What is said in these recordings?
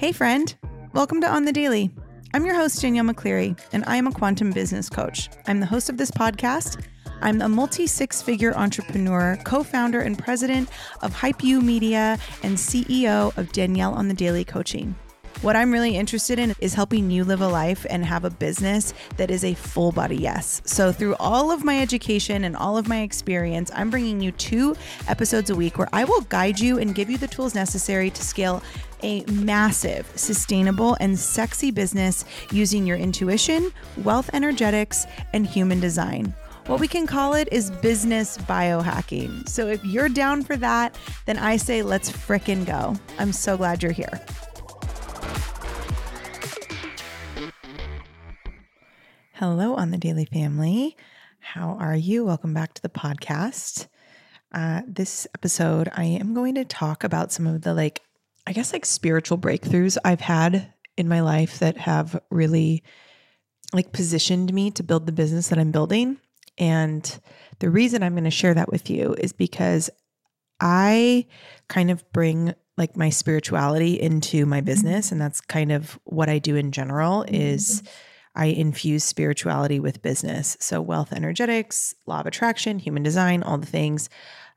Hey, friend. Welcome to On the Daily. I'm your host, Danielle McCleary, and I am a quantum business coach. I'm the host of this podcast. I'm a multi six figure entrepreneur, co founder and president of Hype You Media, and CEO of Danielle on the Daily Coaching. What I'm really interested in is helping you live a life and have a business that is a full body yes. So, through all of my education and all of my experience, I'm bringing you two episodes a week where I will guide you and give you the tools necessary to scale a massive, sustainable, and sexy business using your intuition, wealth energetics, and human design. What we can call it is business biohacking. So if you're down for that, then I say let's frickin' go. I'm so glad you're here. Hello, on the Daily Family. How are you? Welcome back to the podcast. Uh, this episode, I am going to talk about some of the like, I guess, like spiritual breakthroughs I've had in my life that have really like positioned me to build the business that I'm building. And the reason I'm going to share that with you is because I kind of bring like my spirituality into my business and that's kind of what I do in general is I infuse spirituality with business. So, wealth energetics, law of attraction, human design, all the things.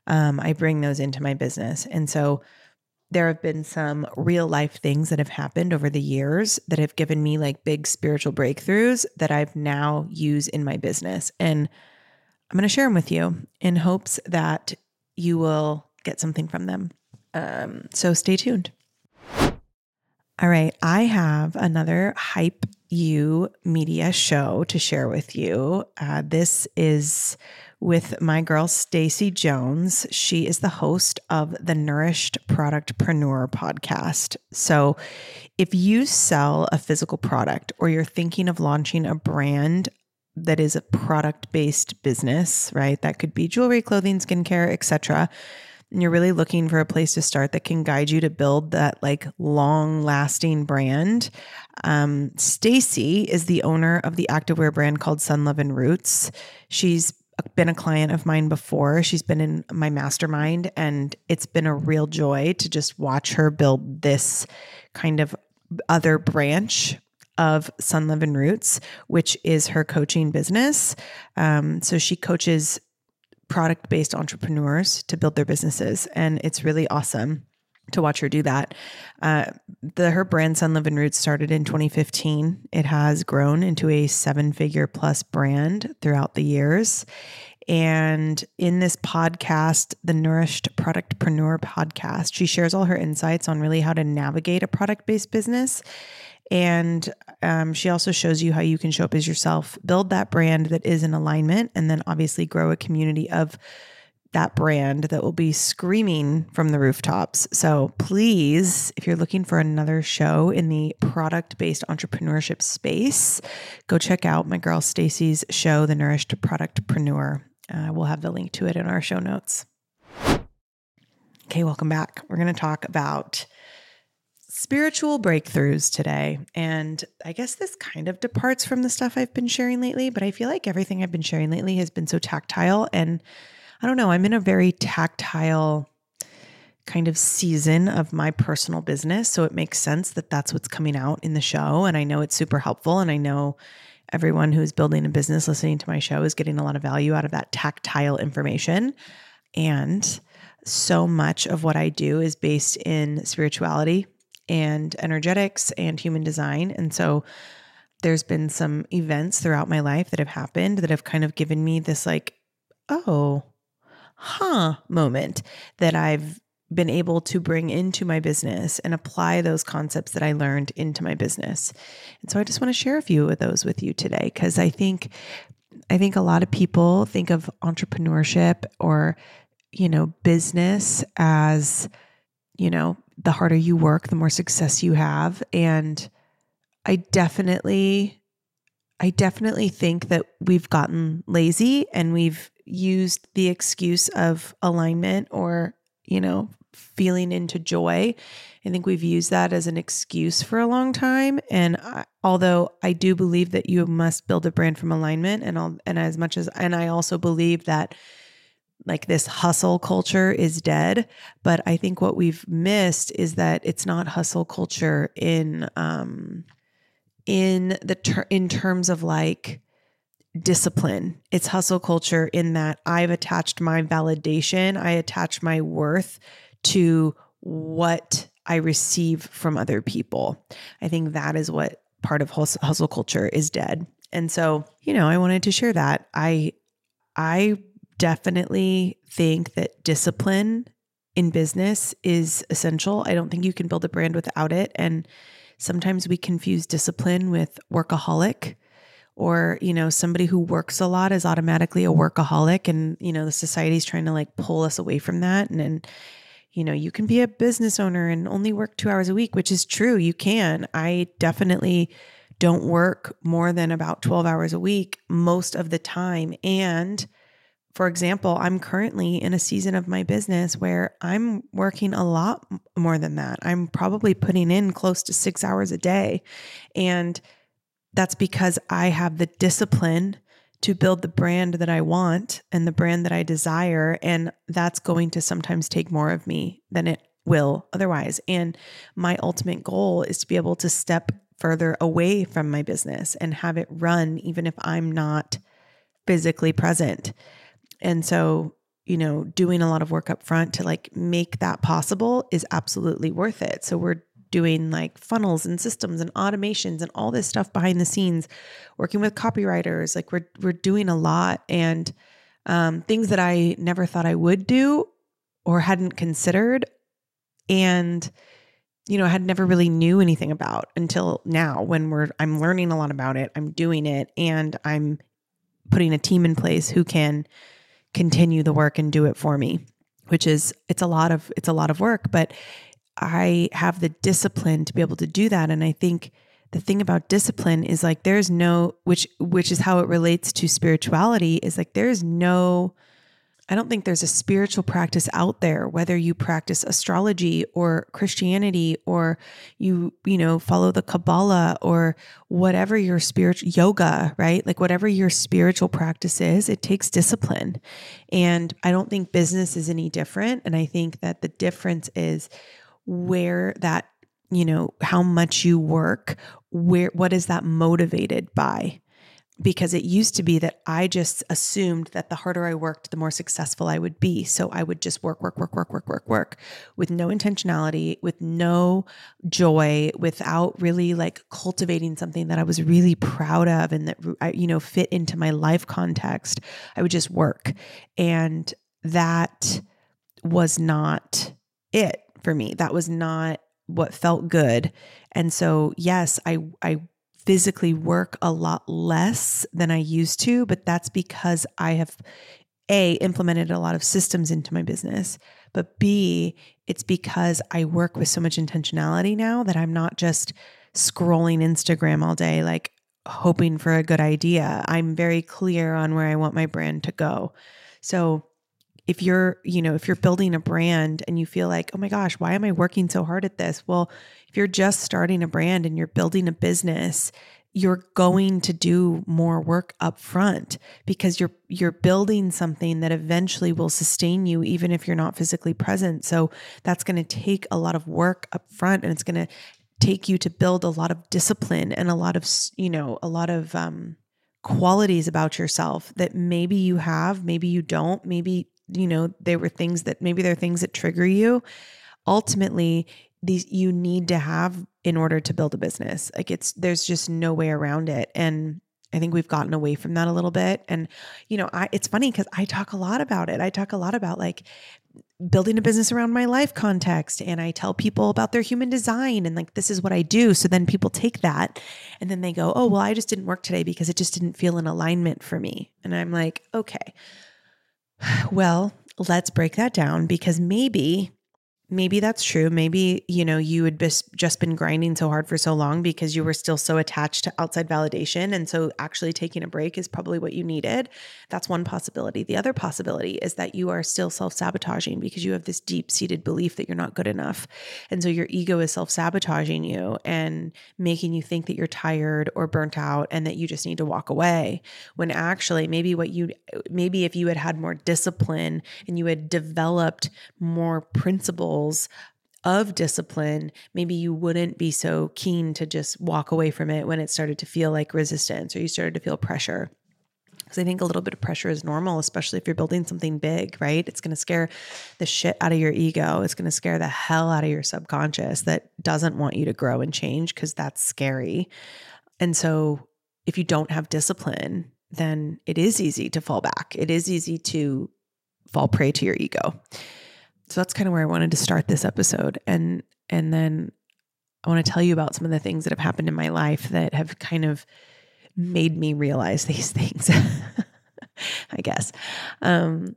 Um, I bring those into my business. And so, there have been some real life things that have happened over the years that have given me like big spiritual breakthroughs that I've now used in my business. And I'm going to share them with you in hopes that you will get something from them. Um, so, stay tuned. All right, I have another Hype You media show to share with you. Uh, this is with my girl Stacie Jones. She is the host of the Nourished Productpreneur podcast. So, if you sell a physical product or you're thinking of launching a brand that is a product-based business, right? That could be jewelry, clothing, skincare, etc and you're really looking for a place to start that can guide you to build that like long lasting brand um, stacie is the owner of the activewear brand called sun lovin' roots she's been a client of mine before she's been in my mastermind and it's been a real joy to just watch her build this kind of other branch of Sun Lovin' Roots, which is her coaching business. Um, so she coaches product based entrepreneurs to build their businesses. And it's really awesome to watch her do that. Uh, the her brand Sun and Roots started in 2015. It has grown into a seven figure plus brand throughout the years. And in this podcast, the Nourished Productpreneur podcast, she shares all her insights on really how to navigate a product based business and um, she also shows you how you can show up as yourself, build that brand that is in alignment, and then obviously grow a community of that brand that will be screaming from the rooftops. So please, if you're looking for another show in the product based entrepreneurship space, go check out my girl Stacie's show, The Nourished Productpreneur. Uh, we'll have the link to it in our show notes. Okay, welcome back. We're going to talk about spiritual breakthroughs today. And I guess this kind of departs from the stuff I've been sharing lately, but I feel like everything I've been sharing lately has been so tactile. And I don't know, I'm in a very tactile kind of season of my personal business. So it makes sense that that's what's coming out in the show. And I know it's super helpful. And I know everyone who's building a business listening to my show is getting a lot of value out of that tactile information. And so much of what I do is based in spirituality and energetics and human design. And so there's been some events throughout my life that have happened that have kind of given me this, like, oh, huh moment that I've been able to bring into my business and apply those concepts that I learned into my business. And so I just want to share a few of those with you today because I think I think a lot of people think of entrepreneurship or you know business as you know the harder you work, the more success you have. And I definitely, I definitely think that we've gotten lazy and we've used the excuse of alignment or, you know, feeling into joy. I think we've used that as an excuse for a long time. And I, although I do believe that you must build a brand from alignment, and all, and as much as, and I also believe that like this hustle culture is dead but i think what we've missed is that it's not hustle culture in um in the ter- in terms of like discipline it's hustle culture in that i've attached my validation i attach my worth to what i receive from other people i think that is what part of hustle culture is dead and so you know i wanted to share that i i definitely think that discipline in business is essential. I don't think you can build a brand without it. And sometimes we confuse discipline with workaholic or, you know, somebody who works a lot is automatically a workaholic. And, you know, the society's trying to like pull us away from that. And, and, you know, you can be a business owner and only work two hours a week, which is true. You can. I definitely don't work more than about 12 hours a week most of the time. And, for example, I'm currently in a season of my business where I'm working a lot more than that. I'm probably putting in close to six hours a day. And that's because I have the discipline to build the brand that I want and the brand that I desire. And that's going to sometimes take more of me than it will otherwise. And my ultimate goal is to be able to step further away from my business and have it run, even if I'm not physically present. And so, you know, doing a lot of work up front to like make that possible is absolutely worth it. So we're doing like funnels and systems and automations and all this stuff behind the scenes, working with copywriters. Like we're we're doing a lot and um, things that I never thought I would do or hadn't considered, and you know, I had never really knew anything about until now when we're I'm learning a lot about it. I'm doing it and I'm putting a team in place who can continue the work and do it for me which is it's a lot of it's a lot of work but i have the discipline to be able to do that. And i think the thing about discipline is like there's no which which is how it relates to spirituality is like there's no I don't think there's a spiritual practice out there, whether you practice astrology or Christianity or you, you know, follow the Kabbalah or whatever your spiritual yoga, right? Like whatever your spiritual practice is, it takes discipline. And I don't think business is any different. And I think that the difference is where that, you know, how much you work, where, what is that motivated by? Because it used to be that I just assumed that the harder I worked, the more successful I would be. So I would just work, work, work, work, work, work, work with no intentionality, with no joy, without really like cultivating something that I was really proud of and that, you know, fit into my life context. I would just work. And that was not it for me. That was not what felt good. And so, yes, I, I physically work a lot less than I used to, but that's because I have A, implemented a lot of systems into my business, but B, it's because I work with so much intentionality now that I'm not just scrolling Instagram all day, like hoping for a good idea. I'm very clear on where I want my brand to go. So, if you're, you know, if you're building a brand and you feel like, oh my gosh, why am I working so hard at this? Well, if you're just starting a brand and you're building a business, you're going to do more work up front because you're you're building something that eventually will sustain you even if you're not physically present. So that's going to take a lot of work up front and it's going to take you to build a lot of discipline and a lot of, you know, a lot of um qualities about yourself that maybe you have, maybe you don't, maybe you know, they were things that maybe they're things that trigger you. Ultimately, these you need to have in order to build a business. Like it's there's just no way around it. And I think we've gotten away from that a little bit. And you know, I it's funny cuz I talk a lot about it. I talk a lot about like building a business around my life context and I tell people about their human design and like this is what I do. So then people take that and then they go, "Oh, well, I just didn't work today because it just didn't feel in alignment for me." And I'm like, "Okay. Well, let's break that down because maybe maybe that's true. Maybe, you know, you had just been grinding so hard for so long because you were still so attached to outside validation. And so actually taking a break is probably what you needed. That's one possibility. The other possibility is that you are still self sabotaging because you have this deep seated belief that you're not good enough. And so your ego is self sabotaging you and making you think that you're tired or burnt out and that you just need to walk away. When actually, maybe what you, maybe if you had had more discipline and you had developed more principles of discipline, maybe you wouldn't be so keen to just walk away from it when it started to feel like resistance or you started to feel pressure. Because I think a little bit of pressure is normal, especially if you're building something big, right? It's going to scare the shit out of your ego. It's going to scare the hell out of your subconscious that doesn't want you to grow and change because that's scary. And so if you don't have discipline, then it is easy to fall back. It is easy to fall prey to your ego. So that's kind of where I wanted to start this episode. And and then I want to tell you about some of the things that have happened in my life that have kind of made me realize these things. I guess. Um,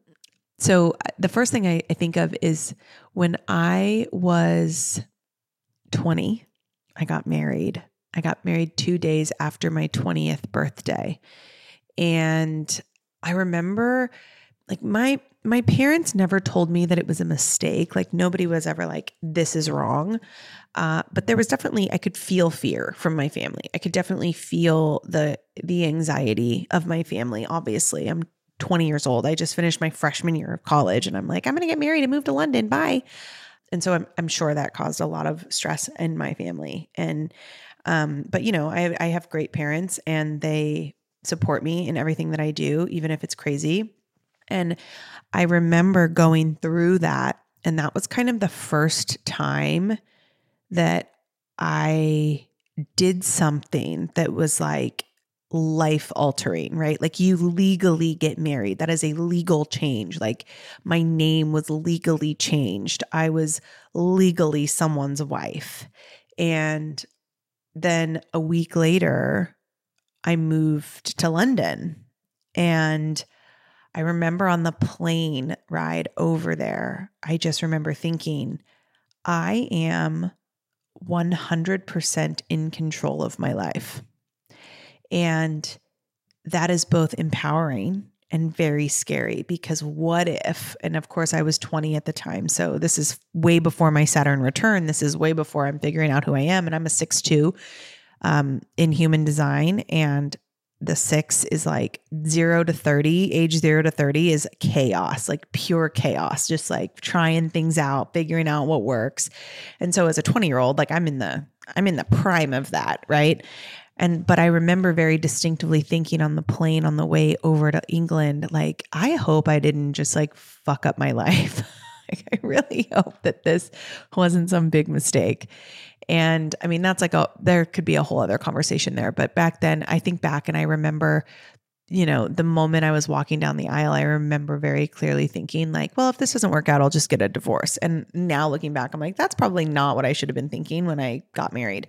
so uh, the first thing I, I think of is when I was 20, I got married. I got married two days after my 20th birthday. And I remember like my my parents never told me that it was a mistake. Like nobody was ever like, this is wrong. Uh, but there was definitely, I could feel fear from my family. I could definitely feel the the anxiety of my family. Obviously, I'm 20 years old. I just finished my freshman year of college, and I'm like, I'm to get married and move to London. Bye. And so I'm I'm sure that caused a lot of stress in my family. And um, but you know, I I have great parents, and they support me in everything that I do, even if it's crazy. And I remember going through that. And that was kind of the first time that I did something that was like life altering, right? Like you legally get married. That is a legal change. Like my name was legally changed. I was legally someone's wife. And then a week later, I moved to London. And I remember on the plane ride over there, I just remember thinking, I am 100% in control of my life. And that is both empowering and very scary because what if, and of course I was 20 at the time. So this is way before my Saturn return. This is way before I'm figuring out who I am. And I'm a six-two um, in human design. And the six is like zero to 30, age zero to 30 is chaos, like pure chaos, just like trying things out, figuring out what works. And so as a 20 year old, like I'm in the, I'm in the prime of that. Right. And, but I remember very distinctively thinking on the plane on the way over to England, like, I hope I didn't just like fuck up my life. like, I really hope that this wasn't some big mistake. And I mean, that's like a, there could be a whole other conversation there. But back then, I think back and I remember, you know, the moment I was walking down the aisle, I remember very clearly thinking, like, well, if this doesn't work out, I'll just get a divorce. And now looking back, I'm like, that's probably not what I should have been thinking when I got married.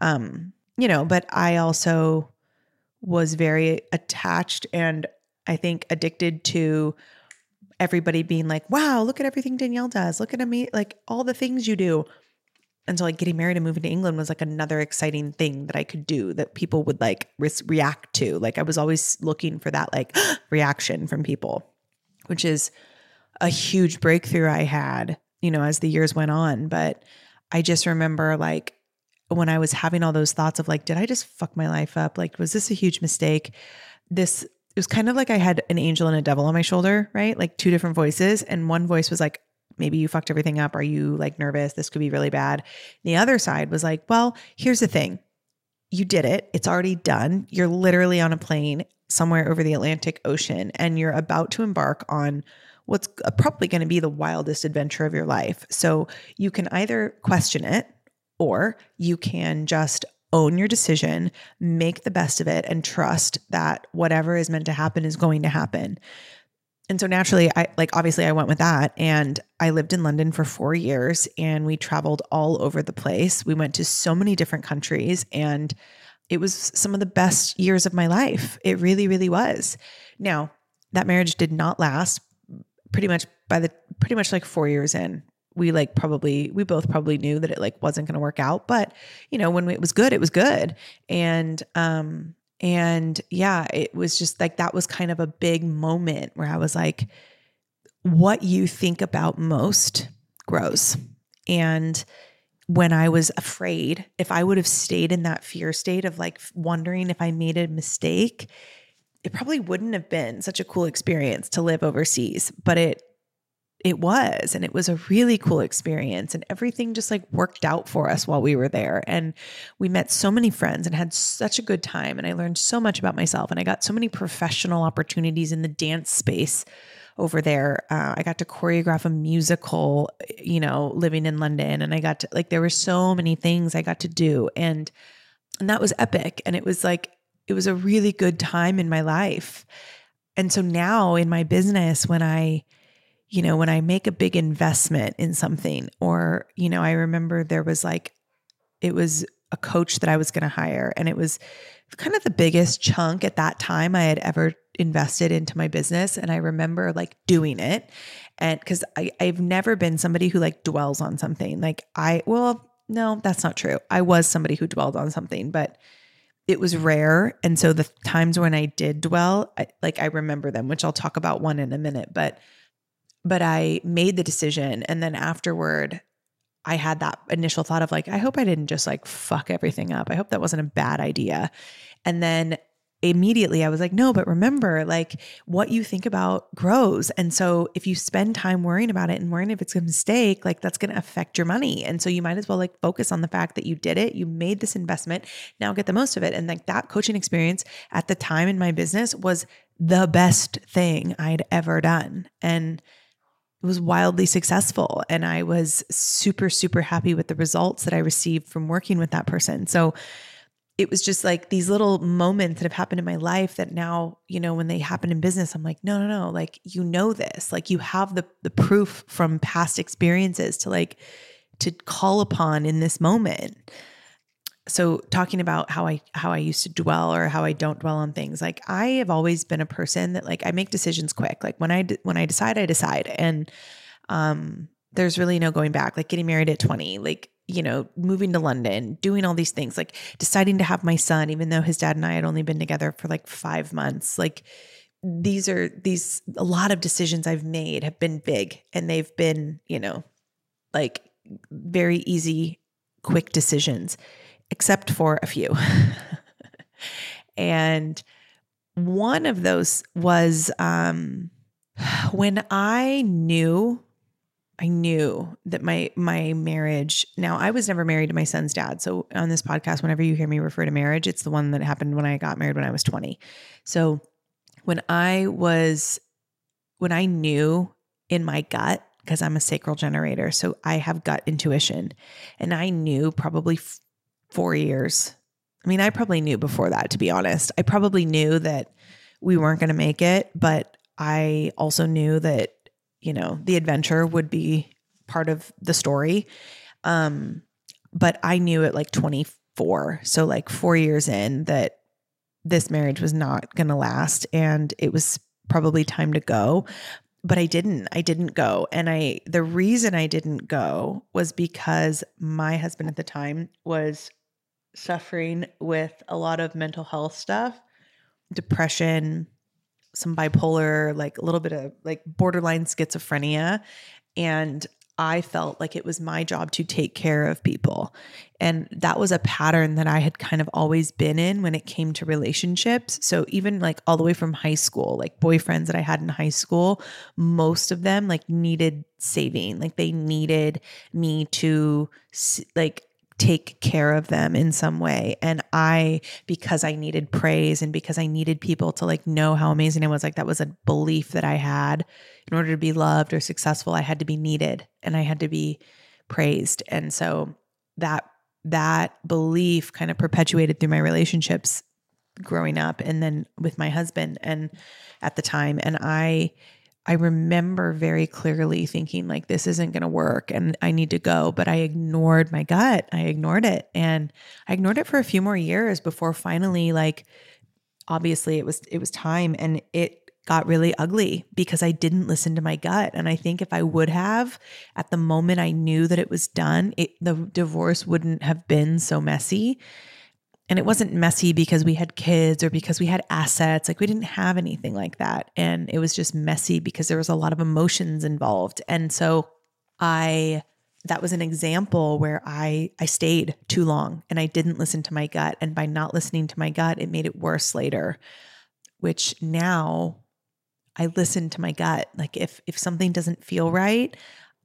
Um, you know, but I also was very attached and I think addicted to everybody being like, wow, look at everything Danielle does. Look at me, like all the things you do. And so like getting married and moving to England was like another exciting thing that I could do that people would like re- react to. Like I was always looking for that like reaction from people, which is a huge breakthrough I had, you know, as the years went on. But I just remember like when I was having all those thoughts of like, did I just fuck my life up? Like, was this a huge mistake? This it was kind of like I had an angel and a devil on my shoulder, right? Like two different voices. And one voice was like, maybe you fucked everything up. Are you like nervous? This could be really bad. The other side was like, well, here's the thing. You did it. It's already done. You're literally on a plane somewhere over the Atlantic Ocean and you're about to embark on what's uh, probably going to be the wildest adventure of your life. So you can either question it or you can just own your decision, make the best of it, and trust that whatever is meant to happen is going to happen and so naturally i like obviously i went with that and i lived in london for four years and we traveled all over the place. We went to so many different countries and it was some of the best years of my life. It really really was. Now that marriage did not last pretty much by the pretty much like four years in. We like probably we both probably knew that it like wasn't going to work out but you know when it was good it was good. And um and yeah it was just like that was kind of a big moment where i was like what you think about most grows. And when i was afraid if i would have stayed in that fear state of like wondering if i made a mistake it probably wouldn't have been such a cool experience to live overseas but it it was and it was a really cool experience and everything just like worked out for us while we were there and we met so many friends and had such a good time and I learned so much about myself and I got so many professional opportunities in the dance space over there. Uh, I got to choreograph a musical you know living in London and I got to like there were so many things I got to do and and that was epic and it was like it was a really good time in my life. And so now in my business when I you know, when I make a big investment in something, or, you know, I remember there was like, it was a coach that I was going to hire, and it was kind of the biggest chunk at that time I had ever invested into my business. And I remember like doing it. And because I've never been somebody who like dwells on something. Like, I, well, no, that's not true. I was somebody who dwelled on something, but it was rare. And so the times when I did dwell, I, like I remember them, which I'll talk about one in a minute. But but I made the decision. And then afterward, I had that initial thought of like, I hope I didn't just like fuck everything up. I hope that wasn't a bad idea. And then immediately I was like, no, but remember, like what you think about grows. And so if you spend time worrying about it and worrying if it's a mistake, like that's going to affect your money. And so you might as well like focus on the fact that you did it, you made this investment, now get the most of it. And like that coaching experience at the time in my business was the best thing I'd ever done. And was wildly successful and i was super super happy with the results that i received from working with that person. So it was just like these little moments that have happened in my life that now you know when they happen in business i'm like no no no like you know this. Like you have the the proof from past experiences to like to call upon in this moment so talking about how I how I used to dwell or how I don't dwell on things like I have always been a person that like I make decisions quick. Like when I when I decide I decide. And um there's really no going back. Like getting married at 20 like you know moving to London doing all these things like deciding to have my son even though his dad and I had only been together for like 5 months. Like these are these a lot of decisions I've made have been big and they've been you know like very easy quick decisions except for a few. and one of those was um, when I knew I knew that my my marriage. Now, I was never married to my son's dad. So on this podcast, whenever you hear me refer to marriage, it's the one that happened when I got married when I was 20. So when I was when I knew in my gut because I'm a sacral generator, so I have gut intuition, and I knew probably four years. I mean, I probably knew before that, to be honest. I probably knew that we weren't going to make it, but I also knew that, you know, the adventure would be part of the story. Um, but I knew at like 24, so like four years in, that this marriage was not going to last and it was probably time to go but I didn't. I didn't go. And I the reason I didn't go was because my husband at the time was suffering with a lot of mental health stuff, depression, some bipolar, like a little bit of like borderline schizophrenia. And I felt like it was my job to take care of people. And that was a pattern that I had kind of always been in when it came to relationships. So even like all the way from high school, like boyfriends that I had in high school, most of them like needed saving. Like they needed me to like take care of them in some way. And I, because I needed praise and because I needed people to like know how amazing I was, like that was a belief that I had in order to be loved or successful, I had to be needed and I had to be praised. And so that, that belief kind of perpetuated through my relationships growing up and then with my husband and at the time. And I, I remember very clearly thinking like this isn't going to work and I need to go, but I ignored my gut. I ignored it and I ignored it for a few more years before finally like obviously it was it was time and it got really ugly because I didn't listen to my gut. And I think if I would have, at the moment I knew that it was done, it, the divorce wouldn't have been so messy. And it wasn't messy because we had kids or because we had assets. Like we didn't have anything like that. And it was just messy because there was a lot of emotions involved. And so I that was an example where I I stayed too long and I didn't listen to my gut and by not listening to my gut it made it worse later which now I listen to my gut like if if something doesn't feel right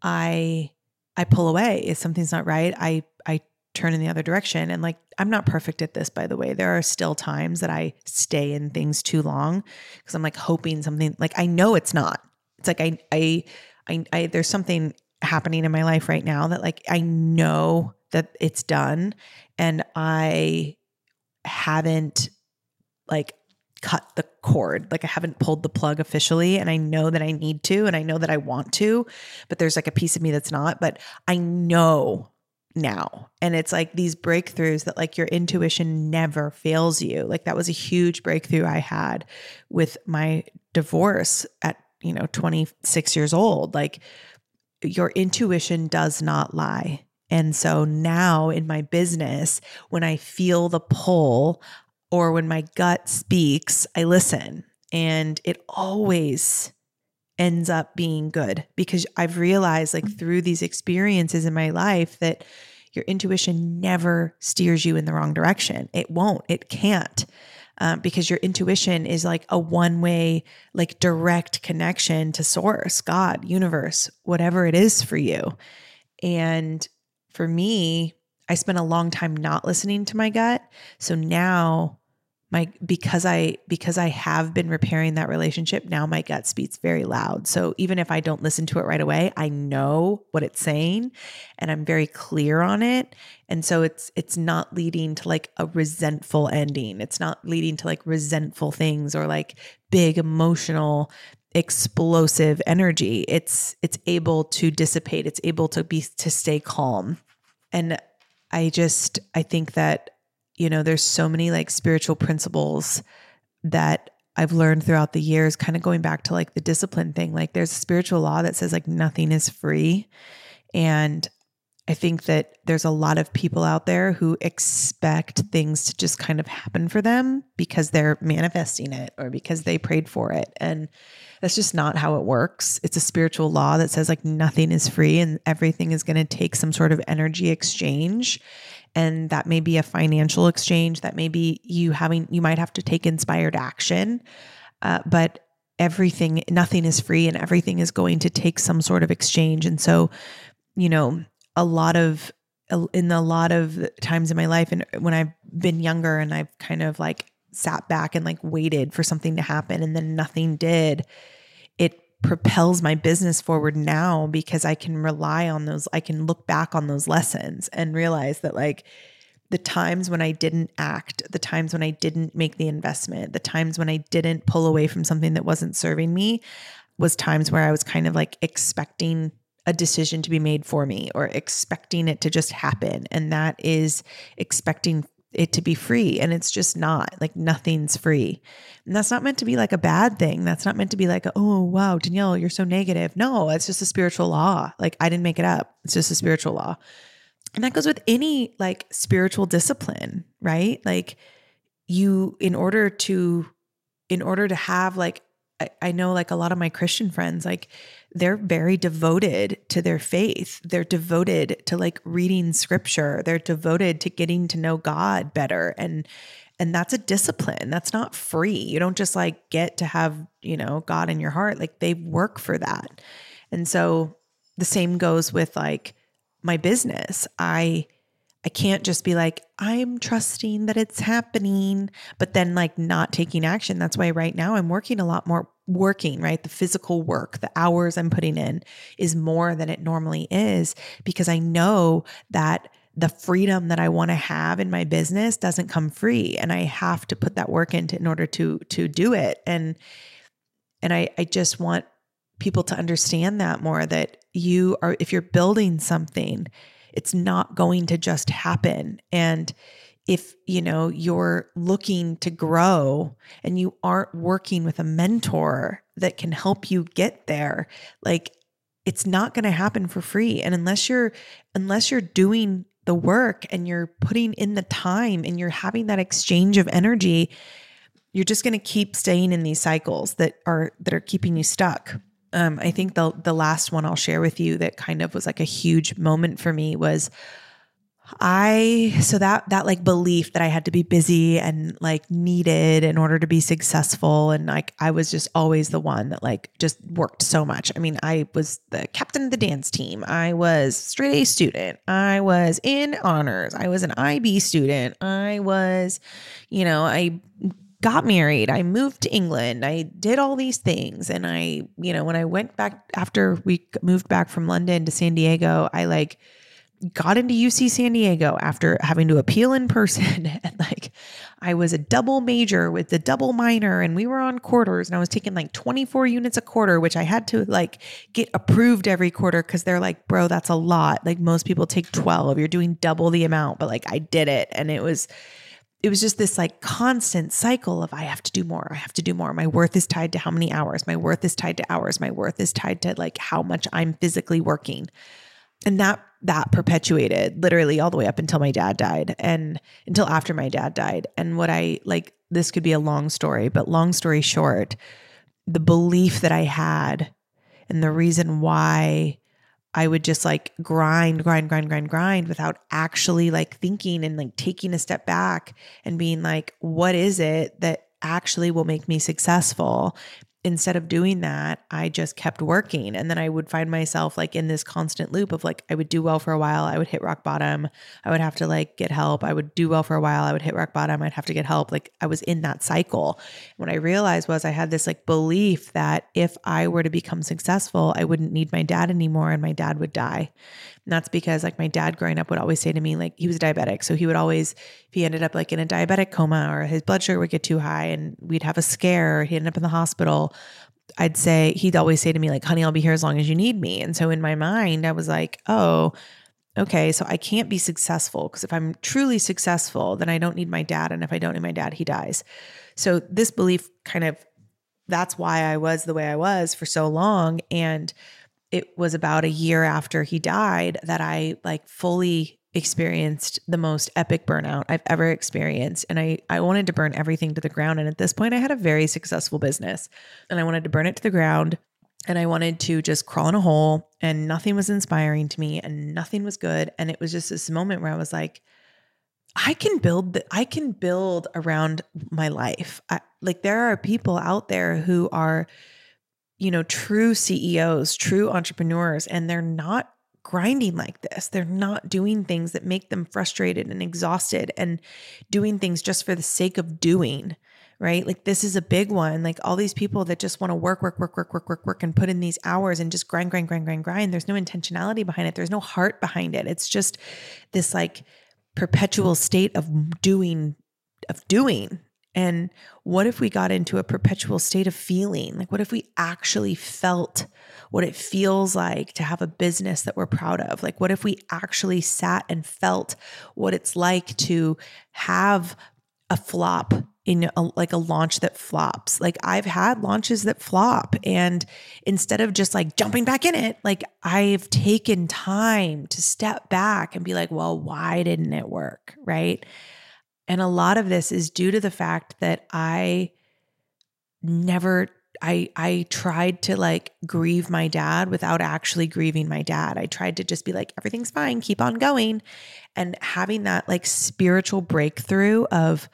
I I pull away if something's not right I I turn in the other direction. And like I'm not perfect at this by the way. There are still times that I stay in things too long cuz I'm like hoping something like I know it's not. It's like I I I, I there's something happening in my life right now that like I know that it's done. And I haven't like cut the cord. Like I haven't pulled the plug officially. And I know that I need to and I know that I want to, but there's like a piece of me that's not, but I know now. And it's like these breakthroughs that like your intuition never fails you. Like that was a huge breakthrough I had with my divorce at, you know, 26 years old. Like your intuition does not lie. And so now in my business, when I feel the pull or when my gut speaks, I listen. And it always ends up being good because I've realized, like, through these experiences in my life, that your intuition never steers you in the wrong direction. It won't, it can't um, because your intuition is like a one way, like direct connection to source, God, universe, whatever it is for you. And for me, I spent a long time not listening to my gut. So now my because I because I have been repairing that relationship, now my gut speaks very loud. So even if I don't listen to it right away, I know what it's saying and I'm very clear on it. And so it's it's not leading to like a resentful ending. It's not leading to like resentful things or like big emotional explosive energy. It's it's able to dissipate. It's able to be to stay calm. And I just I think that you know, there's so many like spiritual principles that I've learned throughout the years, kind of going back to like the discipline thing. Like there's a spiritual law that says like nothing is free. And I think that there's a lot of people out there who expect things to just kind of happen for them because they're manifesting it or because they prayed for it. And that's just not how it works. It's a spiritual law that says like nothing is free and everything is going to take some sort of energy exchange and that may be a financial exchange that maybe you having you might have to take inspired action. Uh, but everything nothing is free and everything is going to take some sort of exchange. And so you know a lot of in a lot of times in my life and when i've been younger and i've kind of like sat back and like waited for something to happen and then nothing did propels my business forward now because I can rely on those, I can look back on those lessons and realize that like the times when I didn't act, the times when I didn't make the investment, the times when I didn't pull away from something that wasn't serving me was times where I was kind of like expecting a decision to be made for me or expecting it to just happen. And that is expecting it to be free and it's just not like nothing's free. And that's not meant to be like a bad thing. That's not meant to be like oh wow danielle you're so negative. No it's just a spiritual law. Like i didn't make it up. It's just a spiritual law. And that goes with any like spiritual discipline right? Like you in order to in order to have like I, know like a lot of my christian friends like they're very devoted to their faith. They're devoted to like reading scripture. They're devoted to getting to know God better. And and that's a discipline. That's not free. You don't just like get to have, you know, God in your heart. Like they work for that. And so the same goes with like my business. I I can't just be like, I'm trusting that it's happening, but then like not taking action. That's why right now I'm working a lot more working, right? The physical work, the hours I'm putting in is more than it normally is because I know that the freedom that I want to have in my business doesn't come free and I have to put that work into in order to to do it. And and I I just want people to understand that more that you are if you're building something, it's not going to just happen. And if you know you're looking to grow and you aren't working with a mentor that can help you get there like it's not going to happen for free. And unless you're unless you're doing the work and you're putting in the time and you're having that exchange of energy you're just going to keep staying in these cycles that are that are keeping you stuck. Um, i think the the last one i'll share with you that kind of was like a huge moment for me was I so that that like belief that I had to be busy and like needed in order to be successful and like I was just always the one that like just worked so much. I mean, I was the captain of the dance team. I was straight A student. I was in honors. I was an IB student. I was, you know, I got married. I moved to England. I did all these things and I, you know, when I went back after we moved back from London to San Diego, I like got into UC San Diego after having to appeal in person. and like, I was a double major with the double minor, and we were on quarters, and I was taking like 24 units a quarter, which I had to like get approved every quarter because they're like, bro, that's a lot. Like, most people take 12. You're doing double the amount, but like, I did it. And it was, it was just this like constant cycle of I have to do more. I have to do more. My worth is tied to how many hours. My worth is tied to hours. My worth is tied to like how much I'm physically working. And that that perpetuated literally all the way up until my dad died and until after my dad died. And what I like, this could be a long story, but long story short, the belief that I had and the reason why I would just like grind, grind, grind, grind, grind without actually like thinking and like taking a step back and being like, what is it that actually will make me successful? Instead of doing that, I just kept working. And then I would find myself like in this constant loop of like, I would do well for a while. I would hit rock bottom. I would have to like get help. I would do well for a while. I would hit rock bottom. I'd have to get help. Like I was in that cycle. What I realized was I had this like belief that if I were to become successful, I wouldn't need my dad anymore and my dad would die. And that's because like my dad growing up would always say to me, like he was diabetic. So he would always, if he ended up like in a diabetic coma or his blood sugar would get too high and we'd have a scare, he'd end up in the hospital. I'd say, he'd always say to me, like, honey, I'll be here as long as you need me. And so in my mind, I was like, oh, okay, so I can't be successful because if I'm truly successful, then I don't need my dad. And if I don't need my dad, he dies. So this belief kind of, that's why I was the way I was for so long. And it was about a year after he died that I like fully experienced the most epic burnout I've ever experienced. And I I wanted to burn everything to the ground. And at this point I had a very successful business and I wanted to burn it to the ground. And I wanted to just crawl in a hole and nothing was inspiring to me and nothing was good. And it was just this moment where I was like I can build the, I can build around my life. I, like there are people out there who are you know, true CEOs, true entrepreneurs, and they're not grinding like this. They're not doing things that make them frustrated and exhausted and doing things just for the sake of doing, right? Like this is a big one. Like all these people that just want to work, work, work, work, work, work, work, and put in these hours and just grind, grind, grind, grind, grind. There's no intentionality behind it. There's no heart behind it. It's just this like perpetual state of doing, of doing, and what if we got into a perpetual state of feeling? Like, what if we actually felt what it feels like to have a business that we're proud of? Like, what if we actually sat and felt what it's like to have a flop in a, like a launch that flops? Like, I've had launches that flop. And instead of just like jumping back in it, like, I've taken time to step back and be like, well, why didn't it work? Right. And a lot of this is due to the fact that I never I I tried to like grieve my dad without actually grieving my dad. I tried to just be like everything's fine, keep on going and having that like spiritual breakthrough of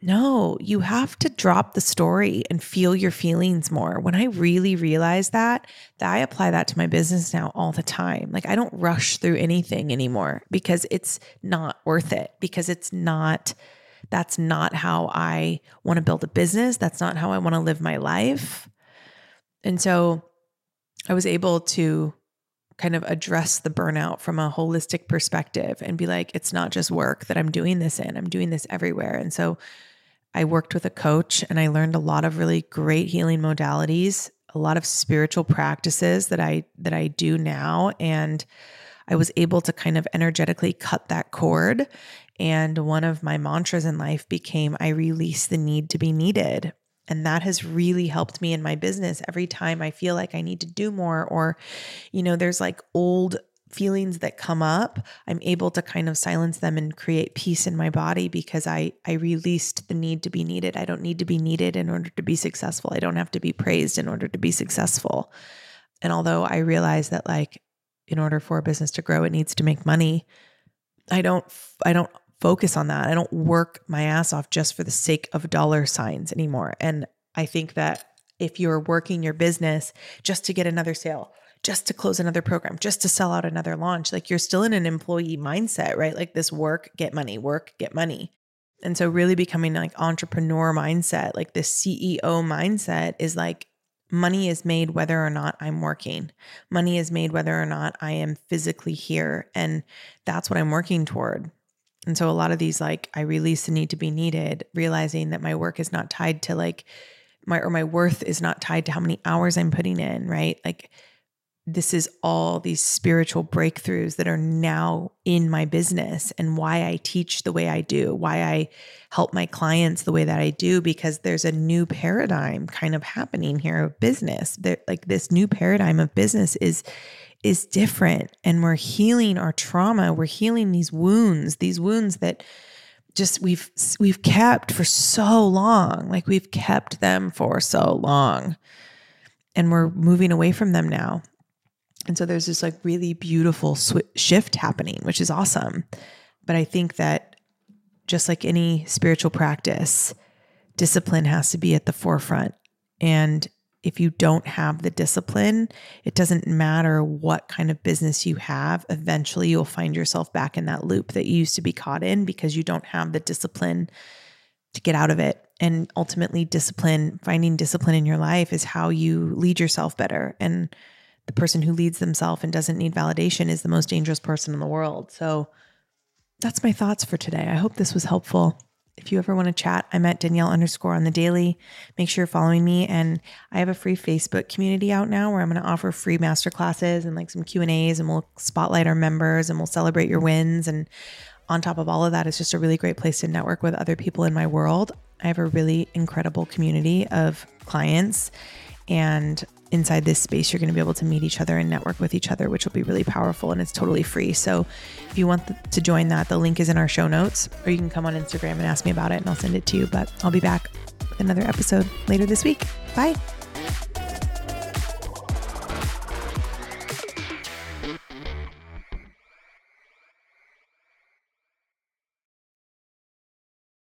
no, you have to drop the story and feel your feelings more. When I really realized that, that I apply that to my business now all the time. Like I don't rush through anything anymore because it's not worth it because it's not that's not how I want to build a business. That's not how I want to live my life. And so I was able to kind of address the burnout from a holistic perspective and be like, it's not just work that I'm doing this in, I'm doing this everywhere. And so I worked with a coach and I learned a lot of really great healing modalities, a lot of spiritual practices that I that I do now. And I was able to kind of energetically cut that cord. And one of my mantras in life became I release the need to be needed. And that has really helped me in my business. Every time I feel like I need to do more, or, you know, there's like old feelings that come up i'm able to kind of silence them and create peace in my body because i i released the need to be needed i don't need to be needed in order to be successful i don't have to be praised in order to be successful and although i realize that like in order for a business to grow it needs to make money i don't i don't focus on that. I don't work my ass off just for the sake of dollar signs anymore. And I think that if you're working your business just to get another sale, just to close another program, just to sell out another launch, like you're still in an employee mindset, right? Like this work, get money, work, get money. And so really becoming like entrepreneur mindset, like this CEO mindset is like money is made whether or not I'm working. Money is made whether or not I am physically here. And that's what I'm working toward. And so a lot of these, like, I release the need to be needed, realizing that my work is not tied to like my, or my worth is not tied to how many hours I'm putting in, right? Like, this is all these spiritual breakthroughs that are now in my business and why I teach the way I do, why I help my clients the way that I do, because there's a new paradigm kind of happening here of business. There, like this new paradigm of business is is different and we're healing our trauma. We're healing these wounds these wounds that just we've we've kept for so long. Like we've kept them for so long and we're moving away from them now and so there's this like really beautiful sw- shift happening which is awesome but i think that just like any spiritual practice discipline has to be at the forefront and if you don't have the discipline, it doesn't matter what kind of business you have. Eventually, you'll find yourself back in that loop that you used to be caught in because you don't have the discipline to get out of it. And ultimately, discipline, finding discipline in your life is how you lead yourself better. And the person who leads themselves and doesn't need validation is the most dangerous person in the world. So, that's my thoughts for today. I hope this was helpful if you ever want to chat, I'm at Danielle underscore on the daily. Make sure you're following me. And I have a free Facebook community out now where I'm going to offer free masterclasses and like some Q and A's and we'll spotlight our members and we'll celebrate your wins. And on top of all of that, it's just a really great place to network with other people in my world. I have a really incredible community of clients and inside this space, you're going to be able to meet each other and network with each other, which will be really powerful and it's totally free. So if you want to join that, the link is in our show notes, or you can come on Instagram and ask me about it and I'll send it to you. But I'll be back with another episode later this week. Bye.